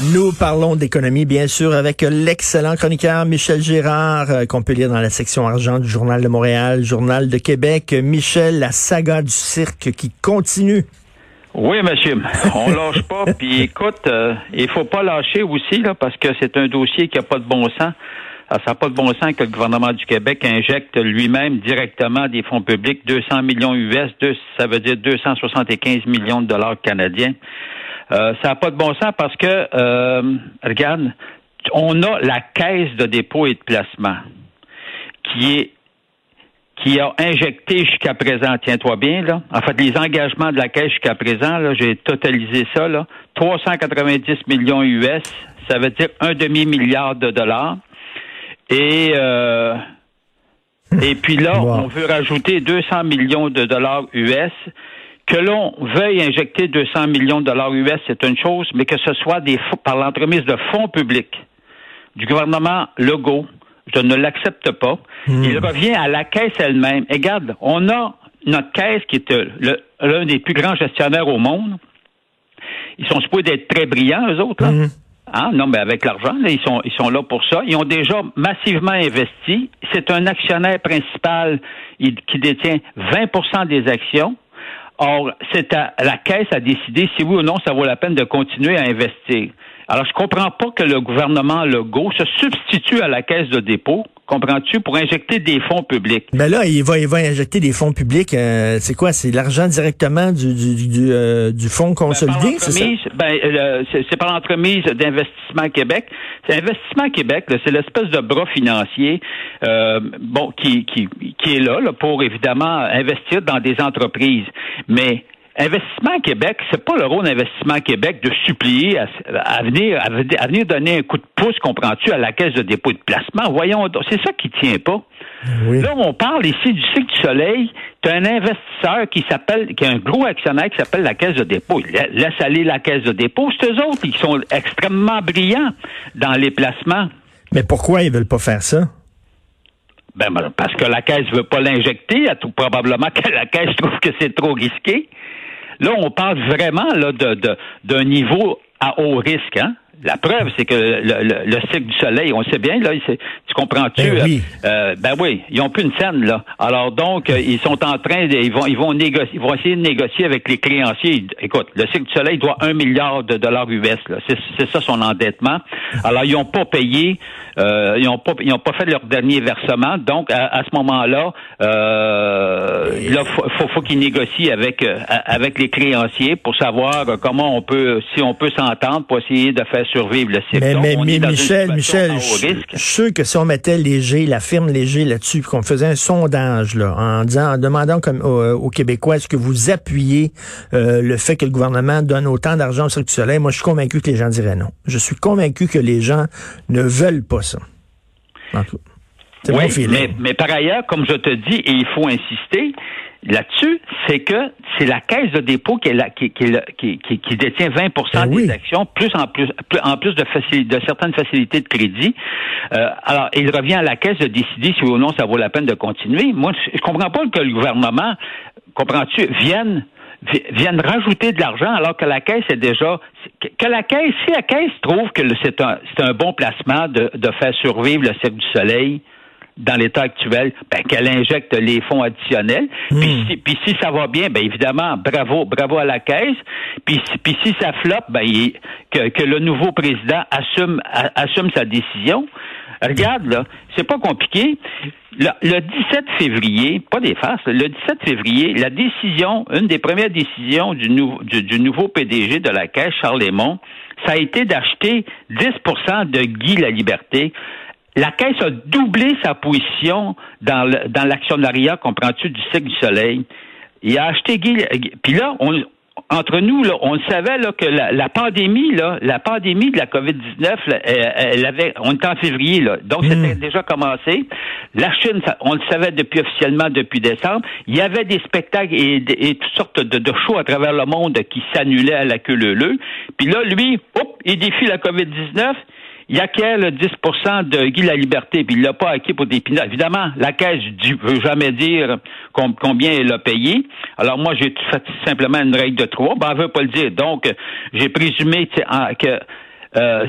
Nous parlons d'économie, bien sûr, avec l'excellent chroniqueur Michel Gérard, euh, qu'on peut lire dans la section argent du Journal de Montréal, Journal de Québec. Michel, la saga du cirque qui continue. Oui, monsieur. On lâche pas. Puis écoute, euh, il faut pas lâcher aussi, là, parce que c'est un dossier qui a pas de bon sens. Ah, ça n'a pas de bon sens que le gouvernement du Québec injecte lui-même directement des fonds publics, 200 millions US, ça veut dire 275 millions de dollars canadiens. Euh, ça n'a pas de bon sens parce que, euh, regarde, on a la caisse de dépôt et de placement qui est qui a injecté jusqu'à présent, tiens-toi bien, là. En fait, les engagements de la caisse jusqu'à présent, là, j'ai totalisé ça, là, 390 millions US, ça veut dire un demi-milliard de dollars. Et euh, et puis là, on veut rajouter 200 millions de dollars US que l'on veuille injecter 200 millions de dollars US, c'est une chose, mais que ce soit des par l'entremise de fonds publics du gouvernement Legault, je ne l'accepte pas. Hmm. Il revient à la caisse elle-même. Et regarde, on a notre caisse qui est euh, l'un des plus grands gestionnaires au monde. Ils sont supposés être très brillants, eux autres. Là. Hmm. Ah, non, mais avec l'argent, ils sont, ils sont là pour ça. Ils ont déjà massivement investi. C'est un actionnaire principal qui détient 20% des actions. Or, c'est à la caisse à décider si oui ou non ça vaut la peine de continuer à investir. Alors, je comprends pas que le gouvernement Legault se substitue à la caisse de dépôt, comprends-tu, pour injecter des fonds publics. Mais là, il va, il va injecter des fonds publics. Euh, c'est quoi? C'est l'argent directement du, du, du, euh, fonds ben, consolidé, c'est ça? Ben, euh, c'est par l'entremise d'Investissement Québec. C'est Investissement Québec, c'est l'espèce de bras financier bon, qui, qui, qui est là, là pour évidemment investir dans des entreprises. Mais Investissement Québec, c'est pas le rôle d'Investissement Québec de supplier à, venir, à, venir donner un coup de pouce, comprends-tu, à la caisse de dépôt de placement? Voyons, c'est ça qui tient pas. Là, on parle ici du cycle du soleil. Tu as un investisseur qui s'appelle, qui est un gros actionnaire qui s'appelle la caisse de dépôt. Laisse aller la caisse de dépôt. C'est eux autres, ils sont extrêmement brillants dans les placements. Mais pourquoi ils veulent pas faire ça? Ben, parce que la caisse veut pas l'injecter. Probablement que la caisse trouve que c'est trop risqué. Là, on parle vraiment là, d'un niveau à haut risque. Hein? La preuve, c'est que le, le, cycle du soleil, on sait bien, là, tu comprends-tu? Ben oui. Euh, ben oui, ils ont plus une scène, là. Alors donc, euh, ils sont en train de, ils vont, ils vont négocier, ils vont essayer de négocier avec les créanciers. Écoute, le cycle du soleil doit un milliard de dollars US, là. C'est, ça son endettement. Alors, ils n'ont pas payé, euh, ils n'ont pas, ils ont pas fait leur dernier versement. Donc, à, ce moment-là, euh, là, faut, faut, qu'ils négocient avec, euh, avec les créanciers pour savoir comment on peut, si on peut s'entendre pour essayer de faire survivre le. Mais, mais, Michel, Michel, je, suis sûr que si on mettait léger, la firme léger là-dessus, qu'on faisait un sondage là, en disant, en demandant comme aux, Québécois, est-ce que vous appuyez euh, le fait que le gouvernement donne autant d'argent au Cirque du Soleil, moi je suis convaincu que les gens diraient non. Je suis convaincu que les gens ne veulent pas ça. Oui, mais, mais, par ailleurs, comme je te dis, et il faut insister, là-dessus, c'est que c'est la caisse de dépôt qui, est la, qui, qui, qui, qui détient 20% ben des actions, plus en plus, en plus de, de certaines facilités de crédit. Euh, alors, il revient à la caisse de décider si ou non ça vaut la peine de continuer. Moi, je comprends pas que le gouvernement, comprends-tu, vienne vienne rajouter de l'argent alors que la caisse est déjà que la caisse si la caisse trouve que c'est un c'est un bon placement de, de faire survivre le cercle du soleil dans l'état actuel, ben, qu'elle injecte les fonds additionnels. Hmm. Puis, si, ça va bien, ben évidemment, bravo, bravo à la caisse. Puis, puis si ça floppe, ben, que, que, le nouveau président assume, assume sa décision. Regarde, là, c'est pas compliqué. Le, 17 février, pas des farces, le 17 février, la décision, une des premières décisions du, du, du nouveau PDG de la Caisse, Charles Lemont, ça a été d'acheter 10% de Guy La Liberté la Caisse a doublé sa position dans l'actionnariat, comprends-tu, du cycle du soleil. Il a acheté Guy. Puis là, entre nous, là, on savait là, que la, pandémie, là, la pandémie de la COVID-19, elle, avait, on était en février, là, donc hmm. c'était déjà commencé. La Chine, on le savait depuis officiellement depuis décembre. Il y avait des spectacles et, toutes sortes de, de, shows à travers le monde qui s'annulaient à la queue leu Puis là, lui, hop, il défie la COVID-19 il acquiert le 10% de Guy la Liberté, puis il l'a pas acquis pour des pinards. Évidemment, la caisse ne veut jamais dire combien elle a payé. Alors moi, j'ai fait simplement une règle de trois. Ben, elle veut pas le dire. Donc, j'ai présumé que euh,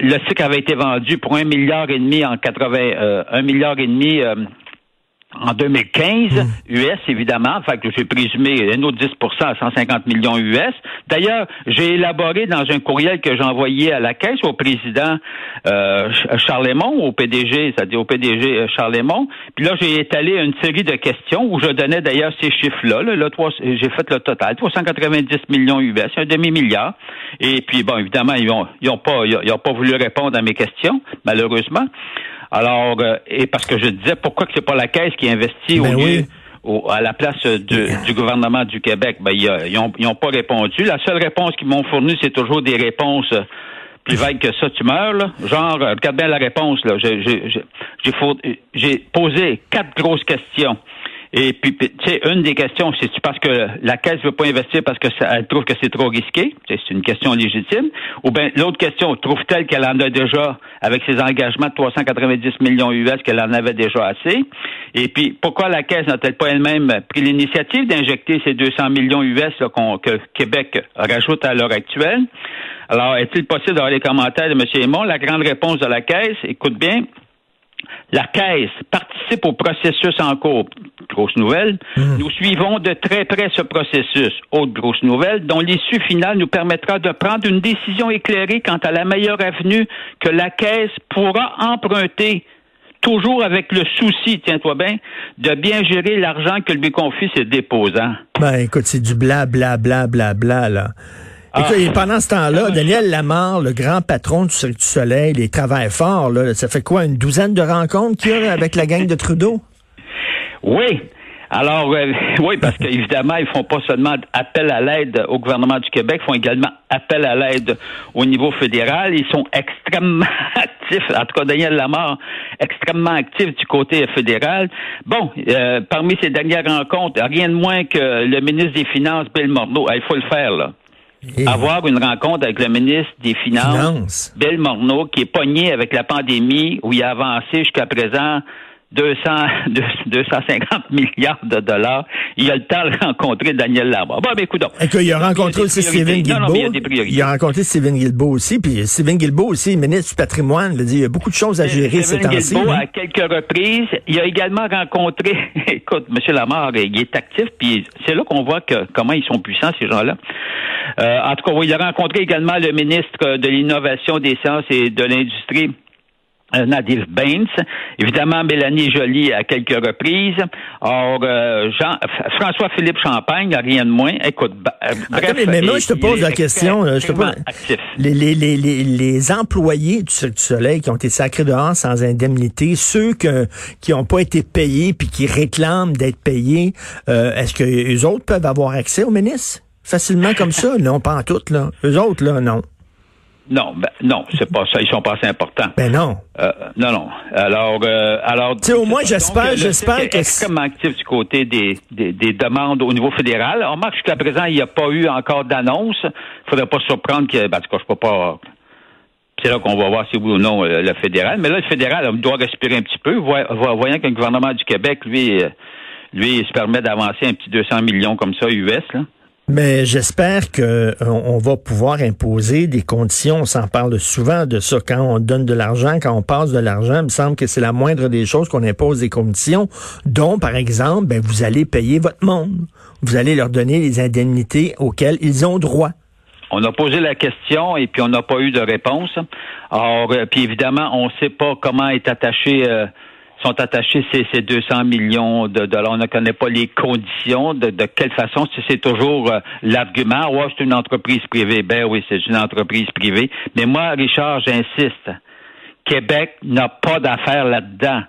le SIC avait été vendu pour un milliard et demi en 80, euh, un milliard et demi euh, en 2015, US hmm. évidemment, fait que j'ai présumé un autre 10% à 150 millions US. D'ailleurs, j'ai élaboré dans un courriel que j'ai envoyé à la caisse au président euh, Charlemont, au PDG, c'est-à-dire au PDG euh, Charlemont. Puis là, j'ai étalé une série de questions où je donnais d'ailleurs ces chiffres-là. Là, j'ai fait le total, 390 millions US, un demi-milliard. Et puis, bon, évidemment, ils n'ont ils ont pas, ils ont pas voulu répondre à mes questions, malheureusement. Alors, euh, et parce que je disais, pourquoi que c'est pas la Caisse qui investit au ben lieu à la place du gouvernement du Québec? Ben, ils n'ont pas répondu. La seule réponse qu'ils m'ont fournie, c'est toujours des réponses plus vagues que ça, tu meurs, là? Genre, euh, regarde bien la réponse, là. J'ai posé quatre grosses questions. Et puis, tu sais, une des questions, c'est parce que la caisse veut pas investir parce que elle trouve que c'est trop risqué? C'est une question légitime. Ou bien l'autre question, trouve-t-elle qu'elle en a déjà avec ses engagements de 390 millions US qu'elle en avait déjà assez? Et puis, pourquoi la caisse n'a-t-elle pas elle-même pris l'initiative d'injecter ces 200 millions US que Québec rajoute à l'heure actuelle? Alors, est-il possible d'avoir les commentaires de M. Aymon? La grande réponse de la caisse, écoute bien, la Caisse participe au processus en cours. Grosse nouvelle. Hmm. Nous suivons de très près ce processus. Autre grosse nouvelle, dont l'issue finale nous permettra de prendre une décision éclairée quant à la meilleure avenue que la Caisse pourra emprunter toujours avec le souci, tiens-toi bien, de bien gérer l'argent que lui confie ses déposants. Ben, écoute, c'est du bla, bla, bla, bla, bla, là. Ah. et pendant ce temps-là, Daniel Lamar, le grand patron du Cirque du Soleil, il travaille fort. Là. Ça fait quoi, une douzaine de rencontres qu'il y a avec la gang de Trudeau? Oui. Alors, euh, oui, parce qu'évidemment, ils font pas seulement appel à l'aide au gouvernement du Québec, ils font également appel à l'aide au niveau fédéral. Ils sont extrêmement actifs, en tout cas Daniel Lamar, extrêmement actif du côté fédéral. Bon, euh, parmi ces dernières rencontres, rien de moins que le ministre des Finances, Bill Morneau. Il faut le faire, là avoir une rencontre avec le ministre des Finances, Bill Morneau, qui est pogné avec la pandémie, où il a avancé jusqu'à présent 200, 250 milliards de dollars. Il a le temps de rencontrer Daniel Lamar. Bon, ben, écoute, il a rencontré aussi Stephen Guilbeault? il, a rencontré Stephen Guilbeault aussi, puis Stephen Guilbeault aussi, ministre du patrimoine, il, dit, il y a beaucoup de choses à gérer ces temps-ci. Guilbeault, à quelques reprises, il a également rencontré, écoute, M. Lamar, il est actif, puis c'est là qu'on voit que, comment ils sont puissants, ces gens-là. Euh, en tout cas, il a rencontré également le ministre de l'Innovation, des Sciences et de l'Industrie, euh, Nadif Baines, évidemment Mélanie Joly à quelques reprises. Or, euh, Jean, François-Philippe Champagne, rien de moins. Écoute, euh, mais, moi, je te pose la question. Je te pose, les, les, les, les, employés du Cirque du Soleil qui ont été sacrés dehors sans indemnité, ceux que, qui n'ont pas été payés puis qui réclament d'être payés, est-ce que les autres peuvent avoir accès au ministre? Facilement comme ça? Non, pas en toutes, là. Eux autres, là, non. Non, ben, non, c'est pas ça. Ils sont pas assez importants. Ben non. Euh, non, non. Alors, euh, alors. Tu au moins, j'espère, j'espère que. extrêmement actif du côté des, des, des, demandes au niveau fédéral. On remarque jusqu'à présent, il n'y a pas eu encore d'annonce. Il faudrait pas se surprendre que, ben, en tout cas, je peux pas. C'est là qu'on va voir si oui ou non euh, le fédéral. Mais là, le fédéral doit respirer un petit peu, voyant que le gouvernement du Québec, lui, euh, lui, se permet d'avancer un petit 200 millions comme ça, US, là. Mais j'espère que euh, on va pouvoir imposer des conditions. On s'en parle souvent de ça quand on donne de l'argent, quand on passe de l'argent. Il me semble que c'est la moindre des choses qu'on impose des conditions, dont par exemple, ben, vous allez payer votre monde. Vous allez leur donner les indemnités auxquelles ils ont droit. On a posé la question et puis on n'a pas eu de réponse. Alors, euh, puis évidemment, on ne sait pas comment est attaché. Euh, sont attachés ces, ces 200 millions de dollars. On ne connaît pas les conditions, de, de quelle façon. C'est toujours euh, l'argument, ouais, c'est une entreprise privée. Ben oui, c'est une entreprise privée. Mais moi, Richard, j'insiste. Québec n'a pas d'affaires là-dedans.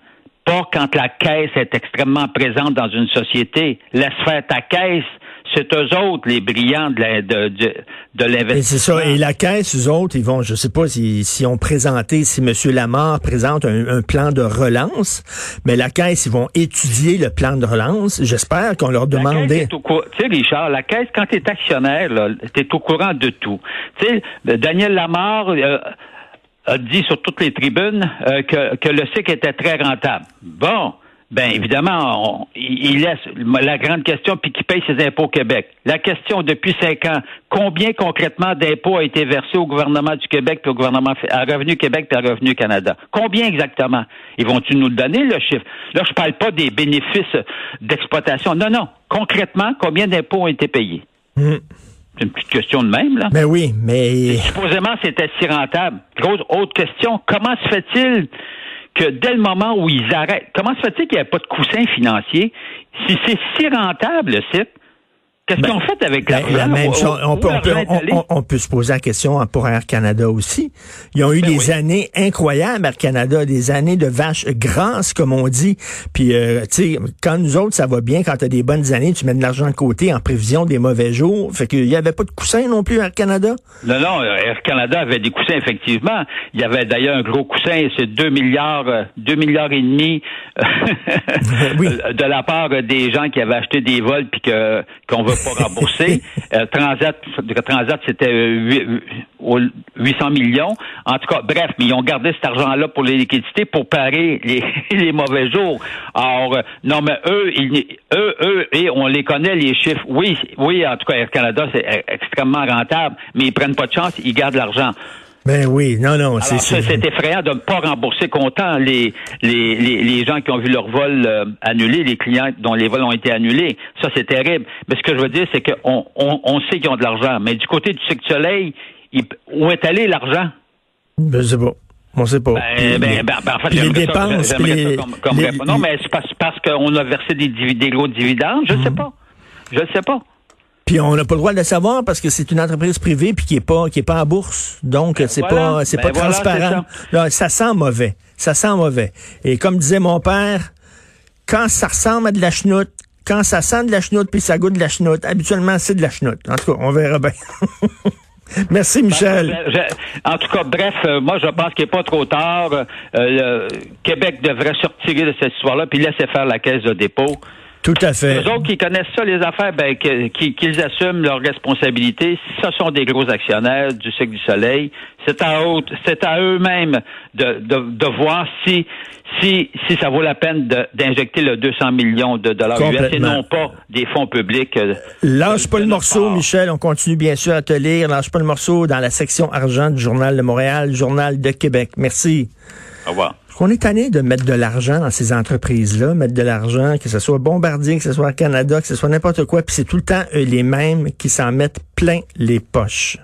Pas quand la caisse est extrêmement présente dans une société. Laisse faire ta caisse c'est eux autres les brillants de, de, de, l'investissement. C'est ça. Et la caisse, eux autres, ils vont, je sais pas si, si on présenté, si M. Lamar présente un, plan de relance, mais la caisse, ils vont étudier le plan de relance. J'espère qu'on leur demandait. Tu sais, Richard, la caisse, quand tu es actionnaire, tu es au courant de tout. Tu sais, Daniel Lamar euh, a dit sur toutes les tribunes euh, que, que le cycle était très rentable. Bon. Ben évidemment, il laisse la grande question puis qui paye ses impôts au Québec. La question depuis cinq ans, combien concrètement d'impôts a été versé au gouvernement du Québec puis au gouvernement à Revenu Québec puis à Revenu Canada? Combien exactement? Ils vont-ils nous le donner le chiffre? Là, je parle pas des bénéfices d'exploitation. Non, non. Concrètement, combien d'impôts ont été payés? Hmm. C'est une petite question de même, là. Mais ben oui, mais. supposément, c'était si rentable. Grosse autre question. Comment se fait-il que dès le moment où ils arrêtent, comment se fait-il qu'il n'y a pas de coussin financier? Si c'est si rentable, le site, Qu'est-ce ben, qu'ils ont fait avec ben, la, même chose? On peut, on, peut, se poser la question pour Air Canada aussi. Ils ont eu ben des années incroyables, Air Canada, des années de vaches grasses, comme on dit. Puis, euh, tu sais, quand nous autres, ça va bien, quand tu as des bonnes années, tu mets de l'argent de côté en prévision des mauvais jours. Fait qu'il n'y avait pas de coussin non plus, Air Canada? Non, non, Air Canada avait des coussins, effectivement. Il y avait d'ailleurs un gros coussin, c'est 2 milliards, 2 milliards et demi de la part des gens qui avaient acheté des vols puis que qu'on veut pas rembourser. Euh, Transat, Transat c'était 800 millions. En tout cas, bref, mais ils ont gardé cet argent-là pour les liquidités pour parer les, les mauvais jours. Alors, euh, non, mais eux, ils, eux, eux, et on les connaît, les chiffres. Oui, oui, en tout cas, Air Canada, c'est extrêmement rentable, mais ils prennent pas de chance, ils gardent l'argent. Ben oui, non, non, c'est c'est effrayant de ne pas rembourser comptant les, les, les, gens qui ont vu leur vol euh, annulé, les clients dont les vols ont été annulés. Ça, c'est terrible. Mais ce que je veux dire, c'est qu'on on, on sait qu'ils ont de l'argent. Mais du côté du Cirque Soleil, où est allé l'argent? Ben, je sais pas. On sait pas. Ben, ben, ben, en fait, les dépenses, ça, les, comme, comme Non, mais c'est parce, parce qu'on a versé des, des gros dividendes. Je ne sais mhm. pas. Je ne sais pas. Puis on n'a pas le droit de le savoir parce que c'est une entreprise privée puis qui est pas qui est pas en bourse. Donc c'est pas c'est pas ben transparent. ça. sent mauvais. Ça sent mauvais. Et comme disait mon père, quand ça ressemble à de la chenoute, quand ça sent de la chenoute puis ça goûte de la chenoute, habituellement c'est de la chenoute. En tout cas, on verra bien. Merci, ben, Michel. en tout cas, bref, euh, moi, je pense qu'il n'est pas trop tard. Euh, le Québec devrait se retirer de cette histoire-là puis laisser faire la caisse de dépôt. Tout à fait. Les autres qui connaissent ça, les affaires, ben, qu'ils assument leurs responsabilités. Ce sont des gros actionnaires du cycle du soleil. C'est à, à eux-mêmes de, de, de, voir si, si, si ça vaut la peine d'injecter le 200 millions de dollars US et non pas des fonds publics. Euh, Lâche pas le morceau, Michel. On continue bien sûr à te lire. Lâche pas le morceau dans la section argent du Journal de Montréal, Journal de Québec. Merci. Au revoir. On est tanné de mettre de l'argent dans ces entreprises-là, mettre de l'argent, que ce soit Bombardier, que ce soit Canada, que ce soit n'importe quoi, puis c'est tout le temps eux les mêmes qui s'en mettent plein les poches.